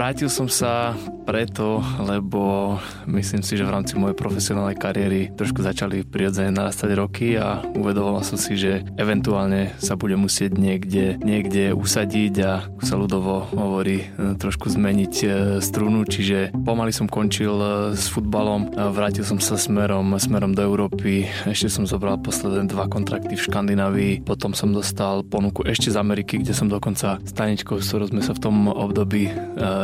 Vrátil som sa preto, lebo myslím si, že v rámci mojej profesionálnej kariéry trošku začali prirodzene narastať roky a uvedoval som si, že eventuálne sa bude musieť niekde, niekde usadiť a sa ľudovo hovorí e, trošku zmeniť e, strunu, čiže pomaly som končil e, s futbalom, vrátil som sa smerom, smerom do Európy, ešte som zobral posledné dva kontrakty v Škandinávii, potom som dostal ponuku ešte z Ameriky, kde som dokonca s Taničkou, s ktorou sme sa v tom období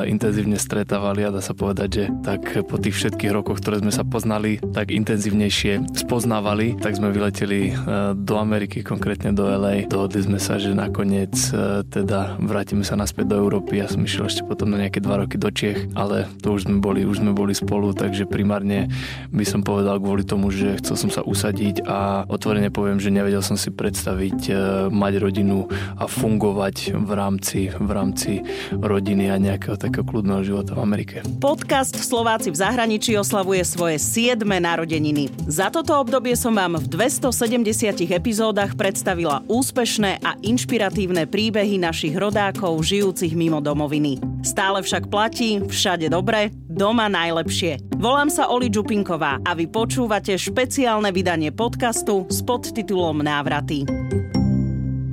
intenzívne stretávali a dá sa povedať, že tak po tých všetkých rokoch, ktoré sme sa poznali, tak intenzívnejšie spoznávali, tak sme vyleteli e, do Ameriky, konkrétne do LA. Dohodli sme sa, že nakoniec e, teda vrátime sa naspäť do Európy. Ja som išiel ešte potom na nejaké dva roky do Čiech, ale to už sme boli, už sme boli spolu, takže primárne by som povedal kvôli tomu, že chcel som sa usadiť a otvorene poviem, že nevedel som si predstaviť e, mať rodinu a fungovať v rámci, v rámci rodiny a nejakého takého kľudného života v Amerike. Podcast Slováci v zahraničí oslavuje svoje 7. narodeniny. Za toto obdobie som vám v 270 epizódach predstavila úspešné a inšpiratívne príbehy našich rodákov žijúcich mimo domoviny. Stále však platí, všade dobre, doma najlepšie. Volám sa Oli Čupinková a vy počúvate špeciálne vydanie podcastu s podtitulom Návraty.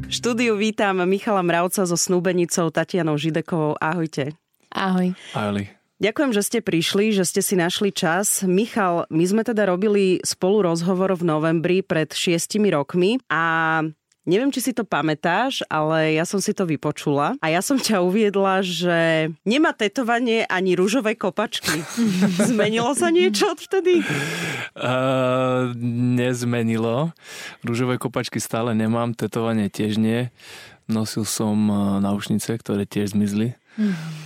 V štúdiu vítam Michala Mravca so snúbenicou Tatianou Židekovou. Ahojte. Ahoj. Ahoj. Ďakujem, že ste prišli, že ste si našli čas. Michal, my sme teda robili spolu rozhovor v novembri pred šiestimi rokmi a Neviem, či si to pamätáš, ale ja som si to vypočula a ja som ťa uviedla, že nemá tetovanie ani rúžové kopačky. Zmenilo sa niečo odvtedy? Uh, nezmenilo. Rúžové kopačky stále nemám, tetovanie tiež nie. Nosil som náušnice, ktoré tiež zmizli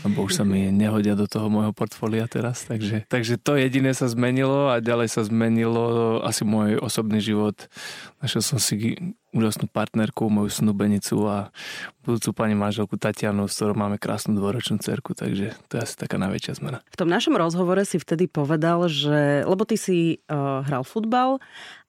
lebo už sa mi nehodia do toho môjho portfólia teraz. Takže, takže to jediné sa zmenilo a ďalej sa zmenilo asi môj osobný život. Našiel som si úžasnú partnerku, moju snubenicu a budúcu pani manželku Tatianu, s ktorou máme krásnu dvoročnú cerku, takže to je asi taká najväčšia zmena. V tom našom rozhovore si vtedy povedal, že, lebo ty si uh, hral futbal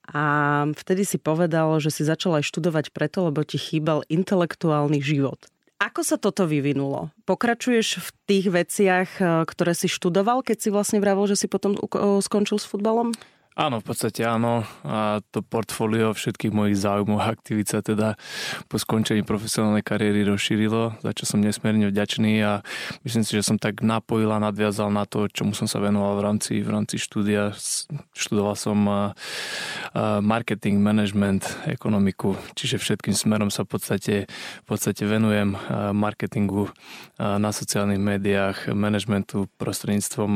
a vtedy si povedal, že si začal aj študovať preto, lebo ti chýbal intelektuálny život. Ako sa toto vyvinulo? Pokračuješ v tých veciach, eh, ktoré si študoval, keď si vlastne vravil, že si potom skončil s futbalom? Áno, v podstate áno. A to portfólio všetkých mojich záujmov a aktivít sa teda po skončení profesionálnej kariéry rozšírilo, za čo som nesmierne vďačný a myslím si, že som tak napojil a nadviazal na to, čomu som sa venoval v rámci, v rámci štúdia. Študoval som marketing, management, ekonomiku, čiže všetkým smerom sa v podstate, v podstate venujem marketingu na sociálnych médiách, managementu prostredníctvom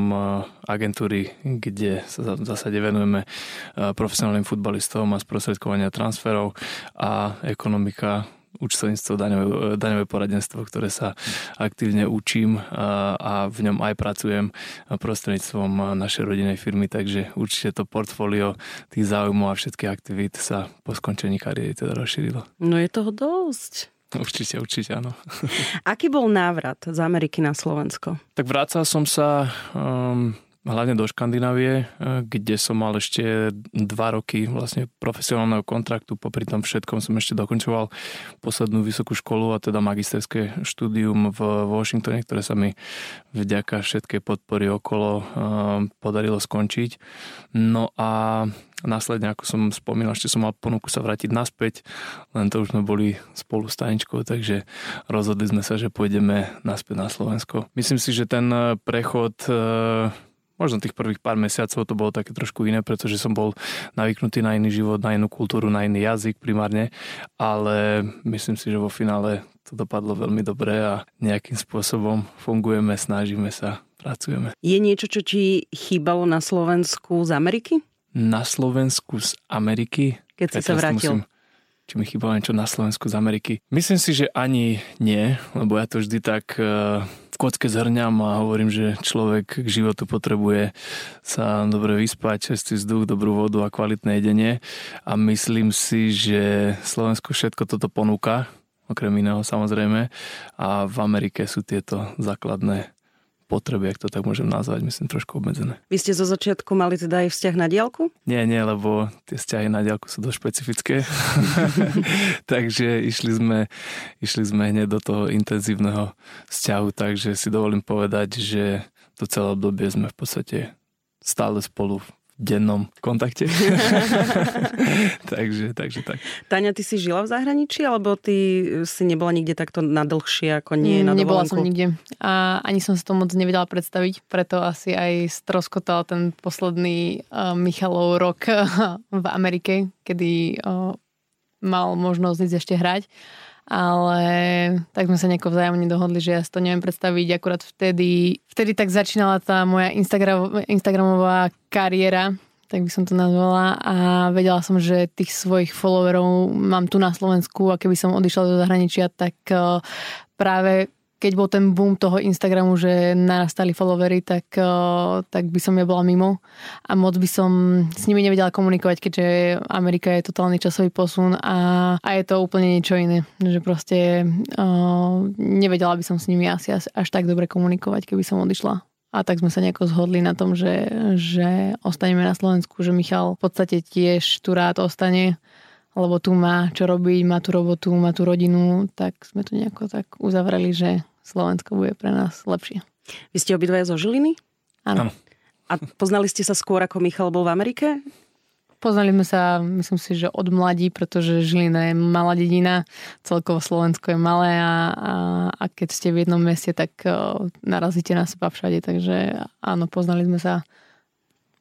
agentúry, kde sa zásade venujem venujeme eh, profesionálnym futbalistom a sprostredkovania transferov a ekonomika účtovníctvo, daňové, eh, daňové poradenstvo, ktoré sa aktívne učím a, eh, a v ňom aj pracujem prostredníctvom našej rodinej firmy, takže určite to portfólio tých záujmov a všetkých aktivít sa po skončení kariéry teda rozšírilo. No je toho dosť. Určite, určite áno. Aký bol návrat z Ameriky na Slovensko? Tak vrácal som sa um, hlavne do Škandinávie, e, kde som mal ešte dva roky vlastne profesionálneho kontraktu. Popri tom všetkom som ešte dokončoval poslednú vysokú školu a teda magisterské štúdium v Washingtone, ktoré sa mi vďaka všetkej podpory okolo e, podarilo skončiť. No a následne, ako som spomínal, ešte som mal ponuku sa vrátiť naspäť, len to už sme boli spolu s Taničkou, takže rozhodli sme sa, že pôjdeme naspäť na Slovensko. Myslím si, že ten prechod e, možno tých prvých pár mesiacov to bolo také trošku iné, pretože som bol navyknutý na iný život, na inú kultúru, na iný jazyk primárne, ale myslím si, že vo finále to dopadlo veľmi dobre a nejakým spôsobom fungujeme, snažíme sa, pracujeme. Je niečo, čo ti chýbalo na Slovensku z Ameriky? Na Slovensku z Ameriky? Keď si sa vrátil. Musím, či mi chýbalo niečo na Slovensku z Ameriky. Myslím si, že ani nie, lebo ja to vždy tak uh, v kocke zhrňam a hovorím, že človek k životu potrebuje sa dobre vyspať, čistý vzduch, dobrú vodu a kvalitné jedenie. A myslím si, že Slovensko všetko toto ponúka, okrem iného samozrejme, a v Amerike sú tieto základné potreby, ak to tak môžem nazvať, myslím trošku obmedzené. Vy ste zo začiatku mali teda aj vzťah na diálku? Nie, nie, lebo tie vzťahy na diálku sú dosť špecifické. takže išli sme, išli sme hneď do toho intenzívneho vzťahu, takže si dovolím povedať, že to celé obdobie sme v podstate stále spolu dennom kontakte. takže, takže tak. Tania, ty si žila v zahraničí, alebo ty si nebola nikde takto na dlhšie, ako nie na Nebola som nikde. A ani som si to moc nevedela predstaviť, preto asi aj stroskotal ten posledný uh, Michalov rok v Amerike, kedy uh, mal možnosť ísť ešte hrať ale tak sme sa nejako vzájomne dohodli, že ja si to neviem predstaviť. Akurát vtedy, vtedy tak začínala tá moja Instagram, Instagramová kariéra, tak by som to nazvala a vedela som, že tých svojich followerov mám tu na Slovensku a keby som odišla do zahraničia, tak eh, práve keď bol ten boom toho Instagramu, že narastali followery, tak, eh, tak by som ja bola mimo a moc by som s nimi nevedela komunikovať, keďže Amerika je totálny časový posun a, a je to úplne niečo iné. Že proste uh, nevedela by som s nimi asi až tak dobre komunikovať, keby som odišla. A tak sme sa nejako zhodli na tom, že, že ostaneme na Slovensku, že Michal v podstate tiež tu rád ostane lebo tu má čo robiť, má tú robotu, má tú rodinu, tak sme to nejako tak uzavreli, že Slovensko bude pre nás lepšie. Vy ste obidvaja zo Žiliny? Áno. A poznali ste sa skôr, ako Michal bol v Amerike? Poznali sme sa, myslím si, že od mladí, pretože Žilina je malá dedina, celkovo Slovensko je malé a, a, a keď ste v jednom meste, tak o, narazíte na seba všade, takže áno, poznali sme sa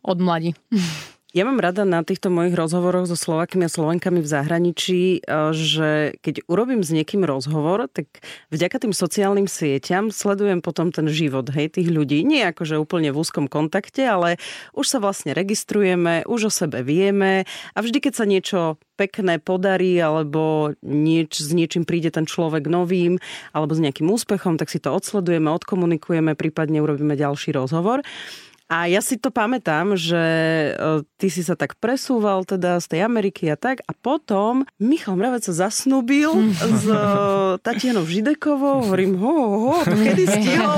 od mladí. Ja mám rada na týchto mojich rozhovoroch so Slovakmi a Slovenkami v zahraničí, e, že keď urobím s niekým rozhovor, tak vďaka tým sociálnym sieťam sledujem potom ten život hej, tých ľudí. Nie ako, že úplne v úzkom kontakte, ale už sa vlastne registrujeme, už o sebe vieme a vždy, keď sa niečo pekné podarí alebo nieč, s niečím príde ten človek novým alebo s nejakým úspechom, tak si to odsledujeme, odkomunikujeme, prípadne urobíme ďalší rozhovor. A ja si to pamätám, že e, ty si sa tak presúval teda z tej Ameriky a tak a potom Michal Mravec sa zasnúbil s e, Tatianou Židekovou. Hovorím, ho, ho, ho to kedy stihol?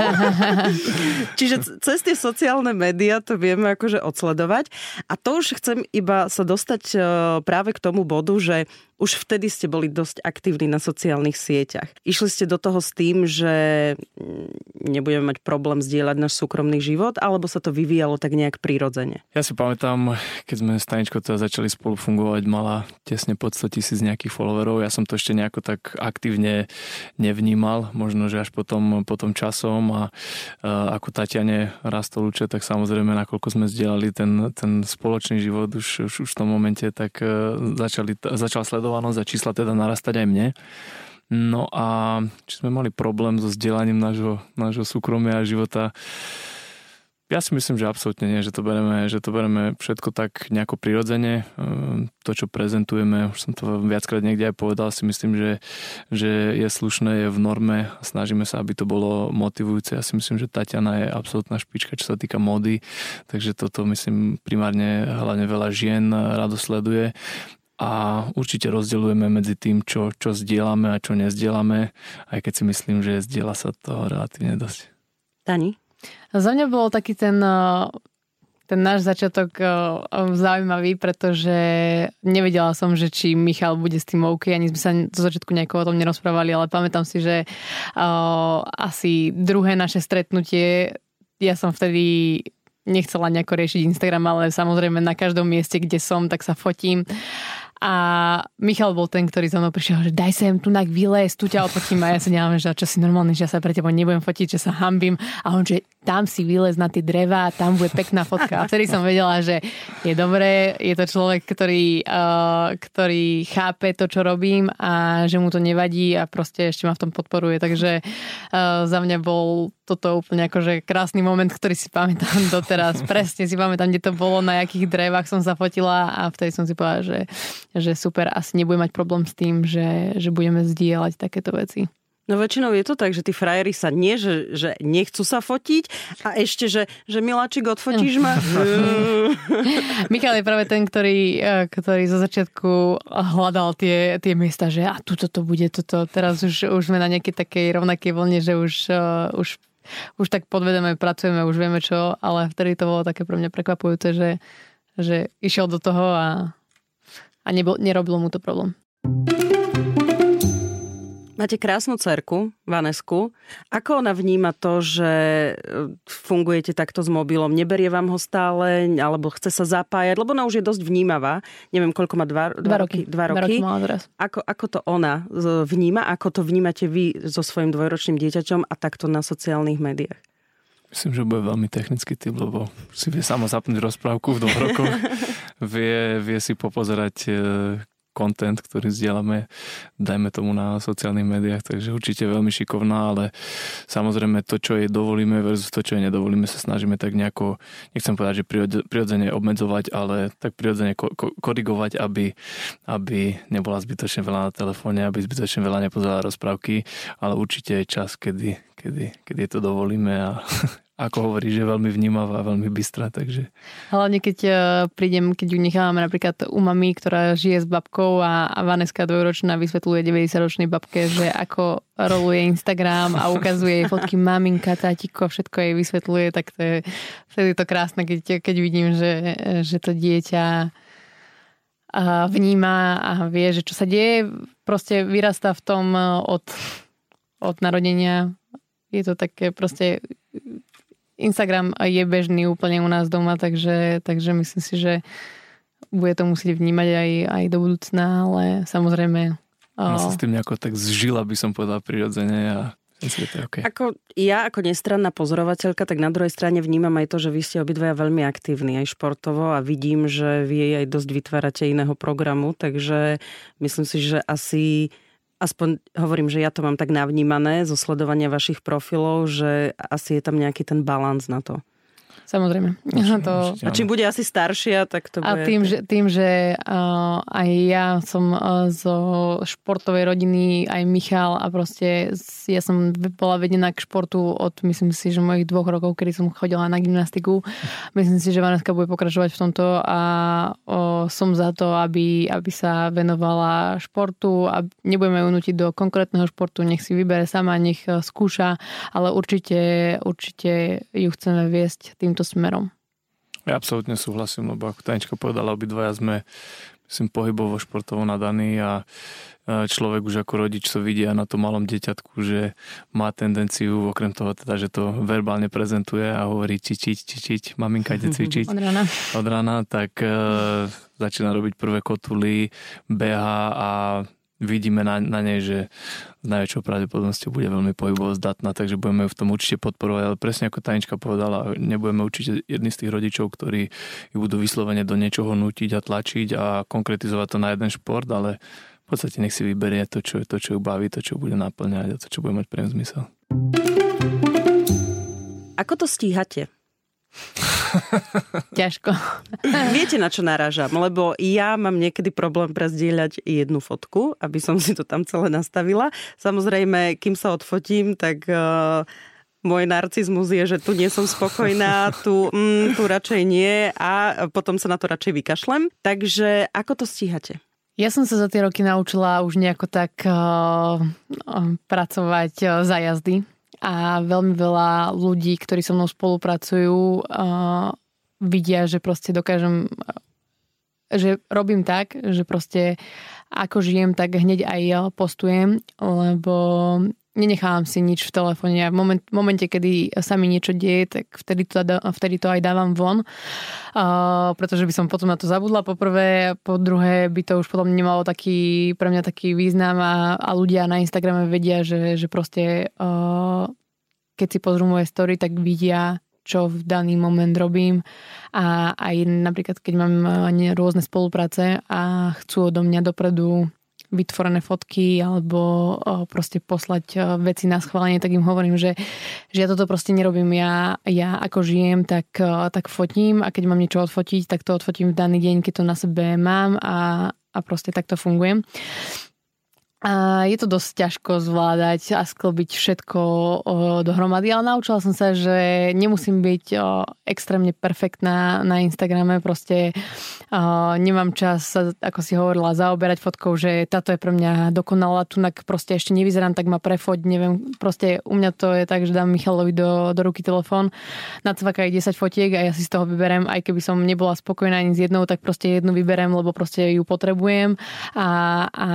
Čiže cez tie sociálne médiá to vieme akože odsledovať. A to už chcem iba sa dostať e, práve k tomu bodu, že už vtedy ste boli dosť aktívni na sociálnych sieťach. Išli ste do toho s tým, že mm, nebudeme mať problém zdieľať náš súkromný život, alebo sa to vyvíjalo tak nejak prirodzene? Ja si pamätám, keď sme s Taničkou teda začali spolu fungovať, mala tesne pod 100 tisíc nejakých followerov. Ja som to ešte nejako tak aktívne nevnímal, možno, že až potom, potom časom a, a ako Tatiane rastol účet, tak samozrejme, nakoľko sme zdieľali ten, ten spoločný život už, už, už v tom momente, tak e, začali, začal sledovať sledovanosť a čísla teda narastať aj mne. No a či sme mali problém so zdieľaním nášho, nášho súkromia a života, ja si myslím, že absolútne nie, že to bereme, že to bereme všetko tak nejako prirodzene. Ehm, to, čo prezentujeme, už som to viackrát niekde aj povedal, si myslím, že, že je slušné, je v norme snažíme sa, aby to bolo motivujúce. Ja si myslím, že Tatiana je absolútna špička, čo sa týka mody, takže toto myslím primárne hlavne veľa žien rado sleduje a určite rozdeľujeme medzi tým, čo, čo zdieľame a čo nezdielame, aj keď si myslím, že zdieľa sa to relatívne dosť. Tani? Za mňa bol taký ten, eh, ten náš začiatok eh, zaujímavý, pretože nevedela som, že či Michal bude s tým OK, ani sme sa do začiatku nejako o tom nerozprávali, ale pamätám si, že uh, asi druhé naše stretnutie, ja som vtedy nechcela nejako riešiť Instagram, ale samozrejme na každom mieste, kde som, tak sa fotím. A Michal bol ten, ktorý za mnou prišiel, že daj sem tu nak vylez, tu ťa opotím a ja sa neviem, že čo si normálny, že ja sa pre teba nebudem fotiť, že sa hambím. A on, že tam si vylez na tie dreva, tam bude pekná fotka. A vtedy som vedela, že je dobré, je to človek, ktorý, uh, ktorý chápe to, čo robím a že mu to nevadí a proste ešte ma v tom podporuje. Takže uh, za mňa bol toto úplne akože krásny moment, ktorý si pamätám doteraz. Presne si pamätám, kde to bolo, na akých drevách som sa fotila a vtedy som si povedala, že že super, asi nebudem mať problém s tým, že, že budeme zdieľať takéto veci. No väčšinou je to tak, že tí frajeri sa nie, že, že nechcú sa fotiť a ešte, že, že Miláčik, odfotíš ma? Michal je práve ten, ktorý, e, ktorý zo začiatku hľadal tie, tie miesta, že a tuto to bude, toto. Teraz už, už sme na nejakej takej rovnakej vlne, že už, uh, už už tak podvedeme pracujeme, už vieme čo, ale vtedy to bolo také pre mňa prekvapujúce, že, že išiel do toho a, a nebol, nerobilo mu to problém. Máte krásnu cerku, Vanesku. Ako ona vníma to, že e, fungujete takto s mobilom? Neberie vám ho stále, alebo chce sa zapájať? Lebo ona už je dosť vnímavá. Neviem, koľko má, dva, dva, dva roky. Dva roky. Dva roky ako, ako to ona vníma? Ako to vnímate vy so svojím dvojročným dieťaťom a takto na sociálnych médiách? Myslím, že bude veľmi technický typ, lebo si vie samo zapnúť rozprávku v dvoch rokoch. vie, vie si popozerať e, content, ktorý zdieľame, dajme tomu na sociálnych médiách, takže určite veľmi šikovná, ale samozrejme to, čo jej dovolíme versus to, čo jej nedovolíme, sa snažíme tak nejako, nechcem povedať, že prirodzene obmedzovať, ale tak prirodzene ko- ko- korigovať, aby, aby nebola zbytočne veľa na telefóne, aby zbytočne veľa nepozerala rozprávky, ale určite je čas, kedy, kedy, kedy to dovolíme a ako hovorí, že je veľmi vnímavá, veľmi bystrá, takže... Hlavne keď uh, prídem, keď ju nechávame napríklad u mami, ktorá žije s babkou a, a Vaneska dvojročná vysvetľuje 90-ročnej babke, že ako roluje Instagram a ukazuje jej fotky maminka, tátiko, všetko jej vysvetľuje, tak to je vtedy to krásne, keď, keď vidím, že, že to dieťa vníma a vie, že čo sa deje, proste vyrastá v tom e, od, od narodenia. Je to také proste Instagram je bežný úplne u nás doma, takže, takže myslím si, že bude to musieť vnímať aj, aj do budúcna, ale samozrejme... Ona sa s tým nejako tak zžila, by som povedal prirodzene a je okay. Ako ja ako nestranná pozorovateľka, tak na druhej strane vnímam aj to, že vy ste obidvaja veľmi aktívni aj športovo a vidím, že vy aj dosť vytvárate iného programu, takže myslím si, že asi aspoň hovorím, že ja to mám tak navnímané zo sledovania vašich profilov, že asi je tam nejaký ten balans na to. Samozrejme. to... A čím bude asi staršia, tak to bude... A tým, že, tým, že uh, aj ja som uh, zo športovej rodiny, aj Michal a proste ja som bola vedená k športu od, myslím si, že mojich dvoch rokov, kedy som chodila na gymnastiku. Myslím si, že Vaneska bude pokračovať v tomto a uh, som za to, aby, aby sa venovala športu a nebudeme ju nutiť do konkrétneho športu, nech si vybere sama, nech skúša, ale určite, určite ju chceme viesť týmto smerom. Ja absolútne súhlasím, lebo ako Tanička povedala, obidvaja sme myslím, pohybovo športovo nadaní a človek už ako rodič to vidia na tom malom dieťatku, že má tendenciu, okrem toho teda, že to verbálne prezentuje a hovorí čičiť, čičiť, maminka ide cvičiť. Od rána. Od rána, tak e, začína robiť prvé kotuly, beha a vidíme na, na nej, že s najväčšou pravdepodobnosťou bude veľmi pohybovo zdatná, takže budeme v tom určite podporovať, ale presne ako Tanička povedala, nebudeme určite jedni z tých rodičov, ktorí ju budú vyslovene do niečoho nutiť a tlačiť a konkretizovať to na jeden šport, ale v podstate nech si vyberie to, čo, to, čo ju baví, to, čo bude naplňať a to, čo bude mať pre zmysel. Ako to stíhate? Ťažko. Viete, na čo narážam? Lebo ja mám niekedy problém prezdieľať jednu fotku, aby som si to tam celé nastavila. Samozrejme, kým sa odfotím, tak uh, môj narcizmus je, že tu nie som spokojná, tu, mm, tu radšej nie a potom sa na to radšej vykašlem. Takže ako to stíhate? Ja som sa za tie roky naučila už nejako tak uh, pracovať uh, za jazdy a veľmi veľa ľudí, ktorí so mnou spolupracujú, uh, vidia, že proste dokážem že robím tak, že proste ako žijem, tak hneď aj ja postujem, lebo nenechávam si nič v telefóne. A v moment, momente, kedy sa mi niečo deje, tak vtedy to, vtedy to aj dávam von, uh, pretože by som potom na to zabudla po prvé, po druhé by to už potom nemalo taký, pre mňa taký význam a, a ľudia na Instagrame vedia, že, že proste uh, keď si pozrú moje story, tak vidia, čo v daný moment robím a aj napríklad, keď mám rôzne spolupráce a chcú odo mňa dopredu vytvorené fotky alebo eh, proste poslať eh, veci na schválenie, tak im hovorím, že, že ja toto proste nerobím. Ja, ja ako žijem, tak, tak fotím a keď mám niečo odfotiť, tak to odfotím v daný deň, keď to na sebe mám a, a proste takto fungujem. A je to dosť ťažko zvládať a sklbiť všetko dohromady, ale naučila som sa, že nemusím byť extrémne perfektná na Instagrame, proste nemám čas, ako si hovorila, zaoberať fotkou, že táto je pre mňa dokonalá, tunak proste ešte nevyzerám, tak ma prefoť, neviem, proste u mňa to je tak, že dám Michalovi do, do ruky telefón, nacvaka 10 fotiek a ja si z toho vyberem, aj keby som nebola spokojná ani s jednou, tak proste jednu vyberem, lebo proste ju potrebujem. A, a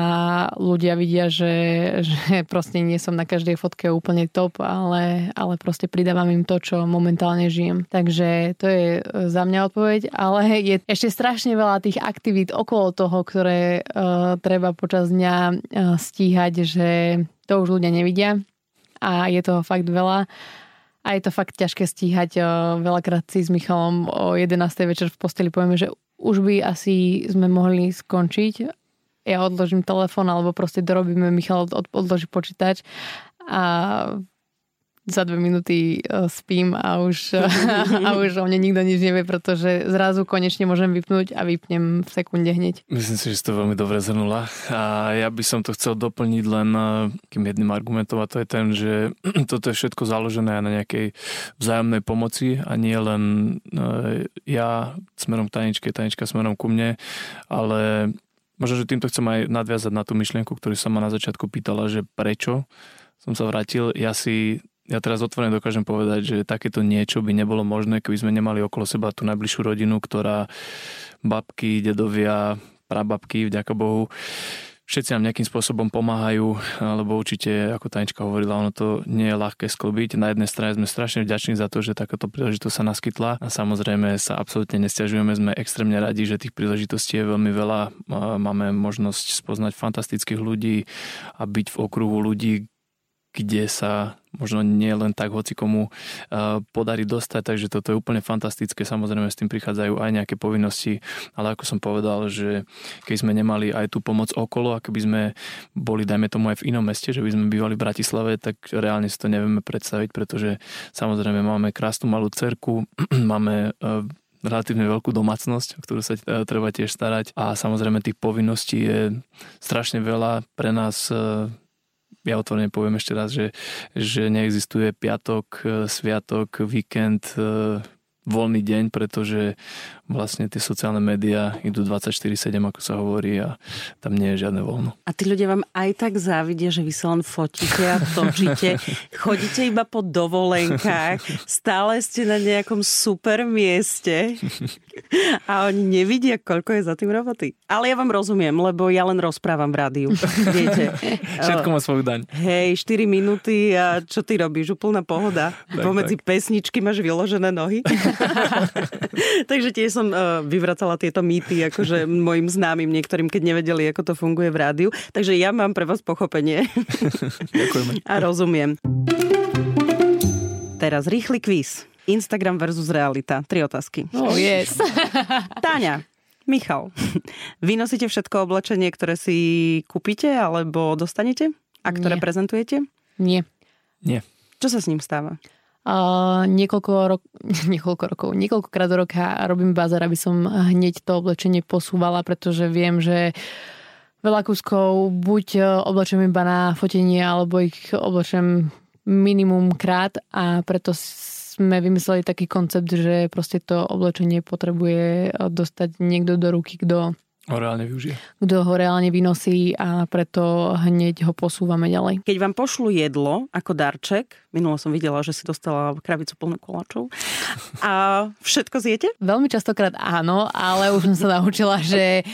ľudia vidia, že, že proste nie som na každej fotke úplne top, ale, ale proste pridávam im to, čo momentálne žijem. Takže to je e, za mňa odpoveď, ale je ešte strašne veľa tých aktivít okolo toho, ktoré uh, treba počas dňa uh, stíhať, že to už ľudia nevidia a je toho fakt veľa. A je to fakt ťažké stíhať. Veľakrát si s Michalom o 11. večer v posteli povieme, že už by asi sme mohli skončiť ja odložím telefón alebo proste dorobíme, Michal odloží počítač a za dve minúty e, spím a už, a už o mne nikto nič nevie, pretože zrazu konečne môžem vypnúť a vypnem v sekunde hneď. Myslím si, že to veľmi dobre zhrnula. A ja by som to chcel doplniť len kým e, jedným argumentom a to je ten, že toto je všetko založené na nejakej vzájomnej pomoci a nie len e, ja smerom k Taničke, Tanička smerom ku mne, ale Možno, že týmto chcem aj nadviazať na tú myšlienku, ktorú som ma na začiatku pýtala, že prečo som sa vrátil. Ja si, ja teraz otvorene dokážem povedať, že takéto niečo by nebolo možné, keby sme nemali okolo seba tú najbližšiu rodinu, ktorá babky, dedovia, prababky, vďaka Bohu, všetci nám nejakým spôsobom pomáhajú, lebo určite, ako Tanička hovorila, ono to nie je ľahké sklbiť. Na jednej strane sme strašne vďační za to, že takáto príležitosť sa naskytla a samozrejme sa absolútne nestiažujeme, sme extrémne radi, že tých príležitostí je veľmi veľa. Máme možnosť spoznať fantastických ľudí a byť v okruhu ľudí, kde sa možno nie len tak hoci komu uh, podarí dostať, takže toto je úplne fantastické. Samozrejme s tým prichádzajú aj nejaké povinnosti, ale ako som povedal, že keď sme nemali aj tú pomoc okolo a keby sme boli, dajme tomu aj v inom meste, že by sme bývali v Bratislave, tak reálne si to nevieme predstaviť, pretože samozrejme máme krásnu malú cerku, máme uh, relatívne veľkú domácnosť, o ktorú sa uh, treba tiež starať a samozrejme tých povinností je strašne veľa pre nás ja otvorene poviem ešte raz, že, že neexistuje piatok, e, sviatok, víkend, e, voľný deň, pretože vlastne tie sociálne médiá idú 24-7, ako sa hovorí a tam nie je žiadne voľno. A tí ľudia vám aj tak závidia, že vy sa len fotíte a točíte, chodíte iba po dovolenkách, stále ste na nejakom super mieste a oni nevidia, koľko je za tým roboty. Ale ja vám rozumiem, lebo ja len rozprávam v rádiu. Viete. Všetko má svoju daň. Hej, 4 minúty a čo ty robíš? Úplná pohoda. Tak, Pomedzi tak. pesničky máš vyložené nohy. Takže tiež som uh, vyvracala tieto mýty akože mojim známym niektorým, keď nevedeli, ako to funguje v rádiu. Takže ja mám pre vás pochopenie. Ďakujeme. A rozumiem. Teraz rýchly kvíz. Instagram versus realita. Tri otázky. Oh, yes. Táňa, Michal, vy nosíte všetko oblečenie, ktoré si kúpite alebo dostanete? A ktoré Nie. prezentujete? Nie. Nie. Čo sa s ním stáva? Niekoľko, rok, niekoľko rokov, niekoľkokrát do roka robím bazar, aby som hneď to oblečenie posúvala, pretože viem, že veľa kuskov buď e, oblečem iba na fotenie, alebo ich oblečem minimum krát a preto sme vymysleli taký koncept, že proste to oblečenie potrebuje dostať niekto do ruky, kto ho reálne využije. Kto ho reálne vynosí a preto hneď ho posúvame ďalej. Keď vám pošlu jedlo ako darček, minulo som videla, že si dostala krabicu plnú koláčov, a všetko zjete? Veľmi častokrát áno, ale už som sa naučila, že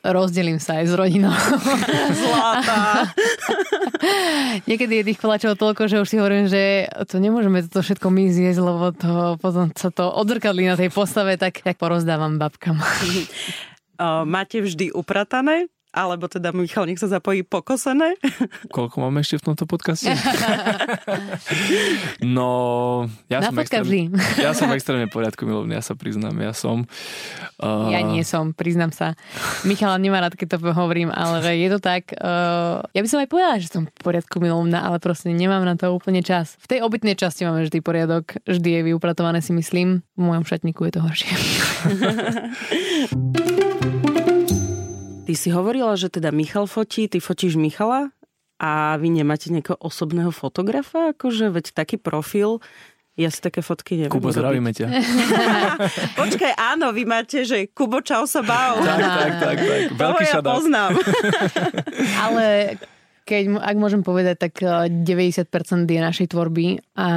rozdelím sa aj s rodinou. Zlatá. Niekedy je tých koláčov toľko, že už si hovorím, že to nemôžeme toto všetko my zjesť, lebo to, potom sa to odzrkadlí na tej postave, tak, tak porozdávam babkám. máte vždy upratané? Alebo teda Michal, nech sa zapojí pokosené? Koľko máme ešte v tomto podcaste? no, ja Na som, extrémne, ja som extrémne poriadku milovný, ja sa priznám, ja som. Uh... Ja nie som, priznám sa. Michal nemá rád, keď to hovorím, ale je to tak. Uh, ja by som aj povedala, že som poriadku milovná, ale proste nemám na to úplne čas. V tej obytnej časti máme vždy poriadok, vždy je vyupratované si myslím. V mojom šatníku je to horšie. Si hovorila, že teda Michal fotí, ty fotíš Michala. A vy nemáte nejakého osobného fotografa? Akože, veď taký profil ja si také fotky neviem Kubo, zdravíme ťa. Počkaj, áno, vy máte, že Kubo, čau sa bau. tak, tak, tak. tak. Veľký ja poznám. Ale keď, ak môžem povedať, tak 90% eh, je našej tvorby a,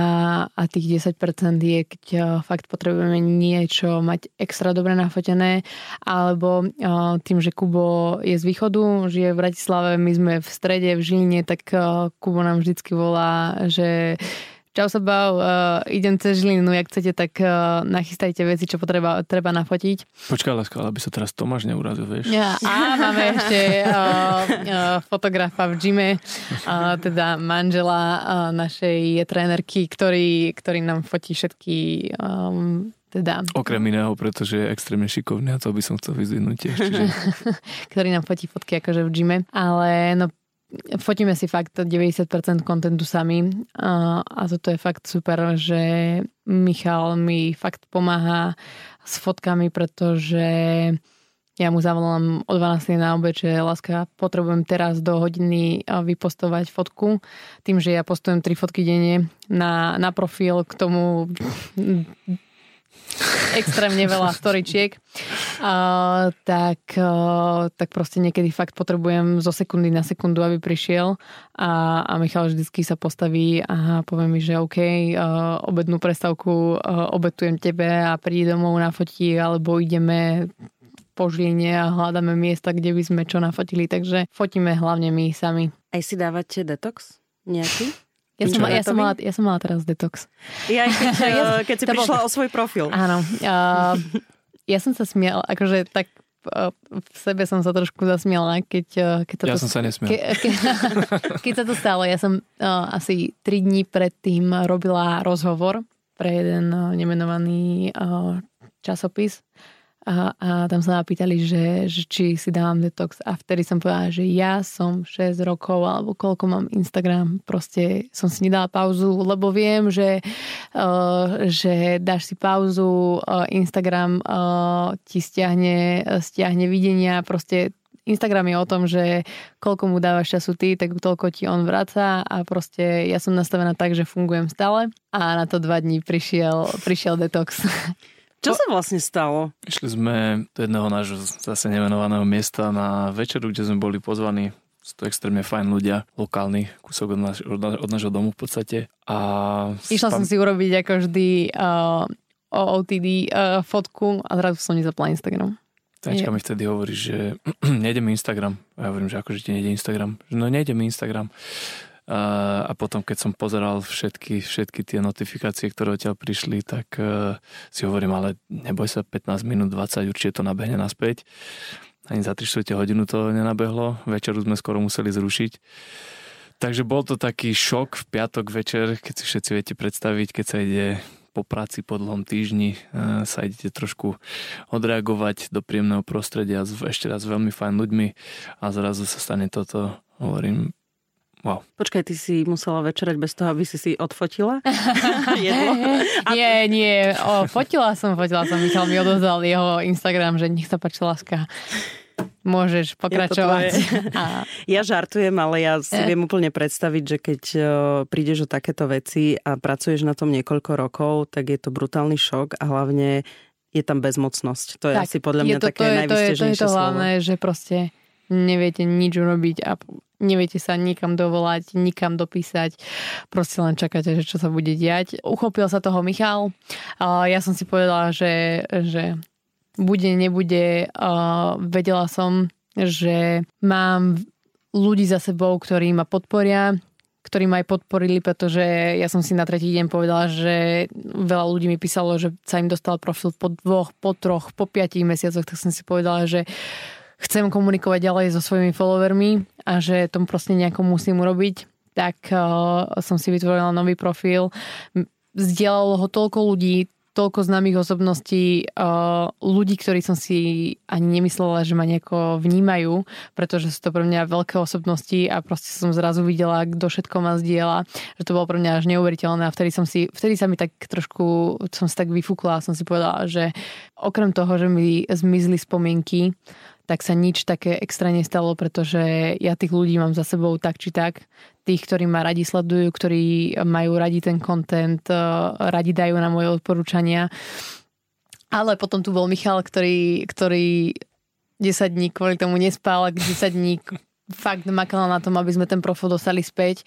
a tých 10% je, keď eh, fakt potrebujeme niečo mať extra dobre nafotené, alebo eh, tým, že Kubo je z východu, žije v Bratislave, my sme v strede, v Žiline, tak Kubo nám vždycky volá, že Čau sa bav, uh, idem cez Žilinu, jak chcete, tak uh, nachystajte veci, čo potreba, treba nafotiť. Počkaj, láska, aby sa teraz Tomáš neurazil, vieš? Ja, a máme ešte uh, uh, fotografa v gyme, uh, teda manžela uh, našej trénerky, ktorý, ktorý nám fotí všetky um, teda... Okrem iného, pretože je extrémne šikovný a to by som chcel vyzvihnúť tiež. Čiže... ktorý nám fotí fotky akože v gyme. Ale no fotíme si fakt 90% kontentu sami a, a toto je fakt super, že Michal mi fakt pomáha s fotkami, pretože ja mu zavolám o 12. na obed, že láska, potrebujem teraz do hodiny vypostovať fotku. Tým, že ja postujem 3 fotky denne na, na profil, k tomu extrémne veľa storičiek, tak, uh, tak proste niekedy fakt potrebujem zo sekundy na sekundu, aby prišiel a, a Michal vždycky sa postaví a povie mi, že OK, uh, obednú prestavku uh, obetujem tebe a prídi domov na fotí, alebo ideme po Žiline a hľadáme miesta, kde by sme čo nafotili, takže fotíme hlavne my sami. Aj si dávate detox nejaký? Ja som, ja, som mala, ja som mala teraz detox. Ja, keď, uh, keď si prišla bol... o svoj profil. Áno. Uh, ja som sa smiala, akože tak uh, v sebe som sa trošku zasmiala, keď, uh, keď sa ja to... som sa nesmial. Ke, ke, keď sa to stalo, ja som uh, asi 3 dní predtým robila rozhovor pre jeden uh, nemenovaný uh, časopis a, a tam sa ma pýtali, že, že či si dávam detox a vtedy som povedala, že ja som 6 rokov alebo koľko mám Instagram, proste som si nedala pauzu, lebo viem, že, uh, že dáš si pauzu, uh, Instagram uh, ti stiahne, stiahne videnia, proste Instagram je o tom, že koľko mu dávaš času ty, tak toľko ti on vraca a proste ja som nastavená tak, že fungujem stále a na to dva dní prišiel, prišiel detox. Čo sa vlastne stalo? Išli sme do jedného nášho zase nemenovaného miesta na večeru, kde sme boli pozvaní sú to extrémne fajn ľudia, lokálni, kúsok od, naš, od, od nášho domu v podstate. A Išla spam... som si urobiť ako vždy uh, o OTD uh, fotku a zrazu som nezapla Instagram. Tanečka mi vtedy hovorí, že nejde mi Instagram. A ja hovorím, že akože ti nejde Instagram. No nejde mi Instagram a potom, keď som pozeral všetky, všetky tie notifikácie, ktoré odtiaľ prišli, tak uh, si hovorím, ale neboj sa, 15 minút, 20, určite to nabehne naspäť. Ani za 3 hodinu to nenabehlo, večeru sme skoro museli zrušiť. Takže bol to taký šok v piatok večer, keď si všetci viete predstaviť, keď sa ide po práci po dlhom týždni uh, sa idete trošku odreagovať do príjemného prostredia s ešte raz veľmi fajn ľuďmi a zrazu sa stane toto. Hovorím, Wow. Počkaj, ty si musela večerať bez toho, aby si si odfotila jedlo? nie, nie. O, fotila som, fotila som. Michal mi odozval jeho Instagram, že nech sa páči láska. Môžeš pokračovať. A... Ja žartujem, ale ja si viem úplne predstaviť, že keď prídeš o takéto veci a pracuješ na tom niekoľko rokov, tak je to brutálny šok a hlavne je tam bezmocnosť. To je tak, asi podľa mňa je to, také to je, najvystežnejšie to je, to je to hlavné, že proste neviete nič urobiť a neviete sa nikam dovolať, nikam dopísať, proste len čakáte, že čo sa bude diať. Uchopil sa toho Michal. Ja som si povedala, že, že bude, nebude. Vedela som, že mám ľudí za sebou, ktorí ma podporia, ktorí ma aj podporili, pretože ja som si na tretí deň povedala, že veľa ľudí mi písalo, že sa im dostal profil po dvoch, po troch, po piatich mesiacoch, tak som si povedala, že chcem komunikovať ďalej so svojimi followermi a že tom proste nejako musím urobiť, tak uh, som si vytvorila nový profil. Zdieľalo ho toľko ľudí, toľko známych osobností, uh, ľudí, ktorí som si ani nemyslela, že ma nejako vnímajú, pretože sú to pre mňa veľké osobnosti a proste som zrazu videla, kto všetko ma zdieľa, že to bolo pre mňa až neuveriteľné a vtedy som si, vtedy sa mi tak trošku, som si tak vyfúkla a som si povedala, že okrem toho, že mi zmizli spomienky, tak sa nič také extra nestalo, pretože ja tých ľudí mám za sebou tak či tak. Tých, ktorí ma radi sledujú, ktorí majú radi ten content, eh, radi dajú na moje odporúčania. Ale potom tu bol Michal, ktorý, ktorý 10 dní kvôli tomu nespal, 10 dní fakt makala na tom, aby sme ten profil dostali späť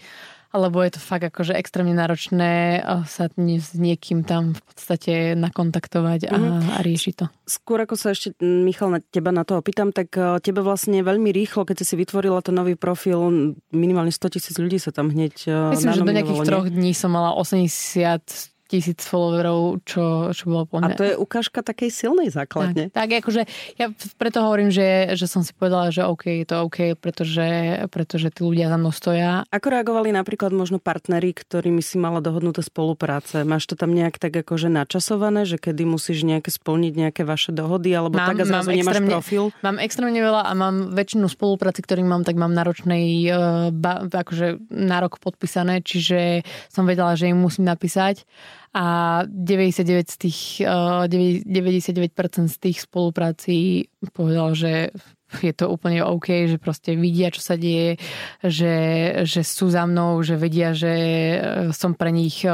alebo je to fakt akože extrémne náročné eh, sa s niekým tam v podstate nakontaktovať a, mm-hmm. a riešiť to. Skôr ako sa ešte, Michal, na teba na to opýtam, tak eh, tebe vlastne veľmi rýchlo, keď si si vytvorila ten nový profil, minimálne 100 tisíc ľudí sa tam hneď eh, Myslím, že do nejakých troch dní som mala 80 tisíc followerov, čo, čo bolo po A to je ukážka takej silnej základne. Tak, tak akože ja preto hovorím, že, že som si povedala, že OK, je to OK, pretože, pretože tí ľudia za mnou stoja. Ako reagovali napríklad možno partneri, ktorými si mala dohodnuté spolupráce? Máš to tam nejak tak akože načasované, že kedy musíš nejaké splniť nejaké vaše dohody, alebo mám, tak a zrazu nemáš profil? Mám extrémne veľa a mám väčšinu spolupráci, ktorým mám, tak mám náročnej uh, akože nárok podpísané, čiže som vedela, že im musím napísať a 99 z tých, 99% eh, z tých spoluprácí povedal, že je to úplne OK, že proste vidia, čo sa deje, že, že sú za mnou, že vedia, že eh, som pre nich eh,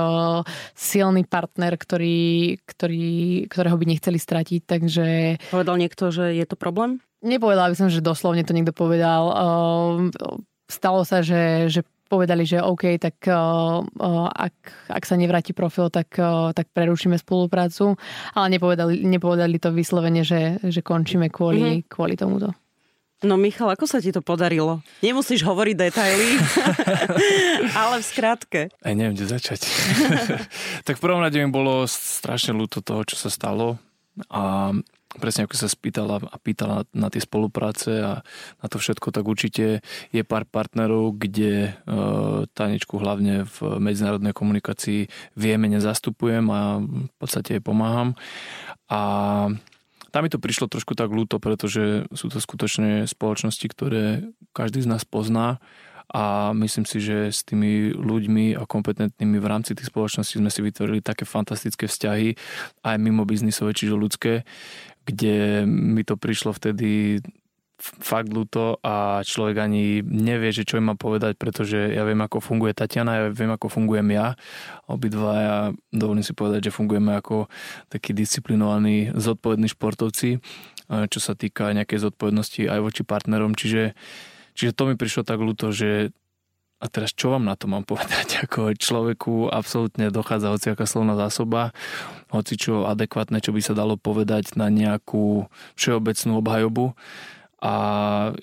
silný partner, ktorý, ktorý, ktorého by nechceli stratiť, takže... Povedal niekto, že je to problém? Nepovedal by som, že doslovne to niekto povedal. Stalo sa, že, že povedali, že OK, tak uh, ak, ak sa nevráti profil, tak, uh, tak prerušíme spoluprácu, ale nepovedali, nepovedali to vyslovene, že, že končíme kvôli, mm-hmm. kvôli tomuto. No Michal, ako sa ti to podarilo? Nemusíš hovoriť detaily, ale v skratke. Aj neviem, kde začať. tak v prvom rade mi bolo strašne ľúto toho, čo sa stalo. A presne ako sa spýtala a pýtala na tie spolupráce a na to všetko, tak určite je pár partnerov, kde e, Tanečku hlavne v medzinárodnej komunikácii vieme, nezastupujem a v podstate jej pomáham. A tam mi to prišlo trošku tak ľúto, pretože sú to skutočne spoločnosti, ktoré každý z nás pozná a myslím si, že s tými ľuďmi a kompetentnými v rámci tých spoločností sme si vytvorili také fantastické vzťahy aj mimo biznisové, čiže ľudské, kde mi to prišlo vtedy fakt ľúto a človek ani nevie, že čo im má povedať, pretože ja viem, ako funguje Tatiana, ja viem, ako fungujem ja. Obidva ja dovolím si povedať, že fungujeme ako takí disciplinovaní, zodpovední športovci, čo sa týka nejakej zodpovednosti aj voči partnerom. Čiže, čiže to mi prišlo tak ľúto, že a teraz čo vám na to mám povedať? Ako človeku absolútne dochádza hociaká slovná zásoba, hoci čo adekvátne, čo by sa dalo povedať na nejakú všeobecnú obhajobu. A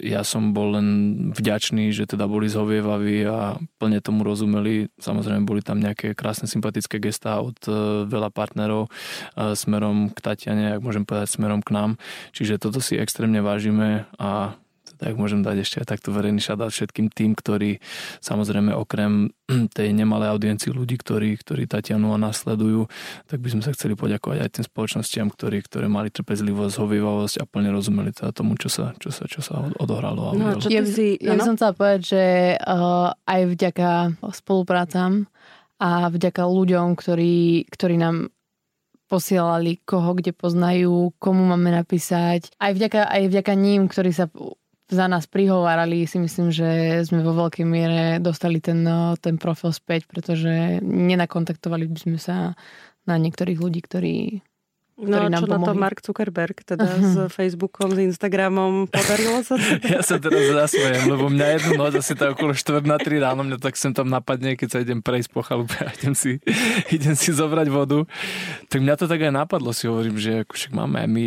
ja som bol len vďačný, že teda boli zhovievaví a plne tomu rozumeli. Samozrejme boli tam nejaké krásne sympatické gestá od e, veľa partnerov e, smerom k Tatiane, ak môžem povedať, smerom k nám. Čiže toto si extrémne vážime a tak môžem dať ešte aj takto verejný šadát všetkým tým, ktorí samozrejme okrem tej nemalej audiencii ľudí, ktorí, ktorí Tatianu nasledujú, tak by sme sa chceli poďakovať aj tým spoločnostiam, ktorí, ktoré mali trpezlivosť, hovývavosť a plne rozumeli teda tomu, čo sa, čo sa, čo sa odohralo. A no, čo ja, si, ja by som chcela povedať, že uh, aj vďaka spoluprácam a vďaka ľuďom, ktorí, ktorí nám posielali, koho kde poznajú, komu máme napísať. Aj vďaka, aj vďaka ním, ktorí sa za nás prihovárali, si myslím, že sme vo veľkej miere dostali ten, eh, ten profil späť, pretože nenakontaktovali by sme sa na niektorých ľudí, ktorí No a čo na to Mark Zuckerberg, teda uh-huh. s Facebookom, s Instagramom, podarilo sa to? Ja sa teraz zasmejem, lebo mňa jednu noc asi tak okolo 4 na 3 ráno, mňa tak sem tam napadne, keď sa idem prejsť po chalupe a idem si, idem si zobrať vodu. Tak mňa to tak aj napadlo, si hovorím, že však máme aj my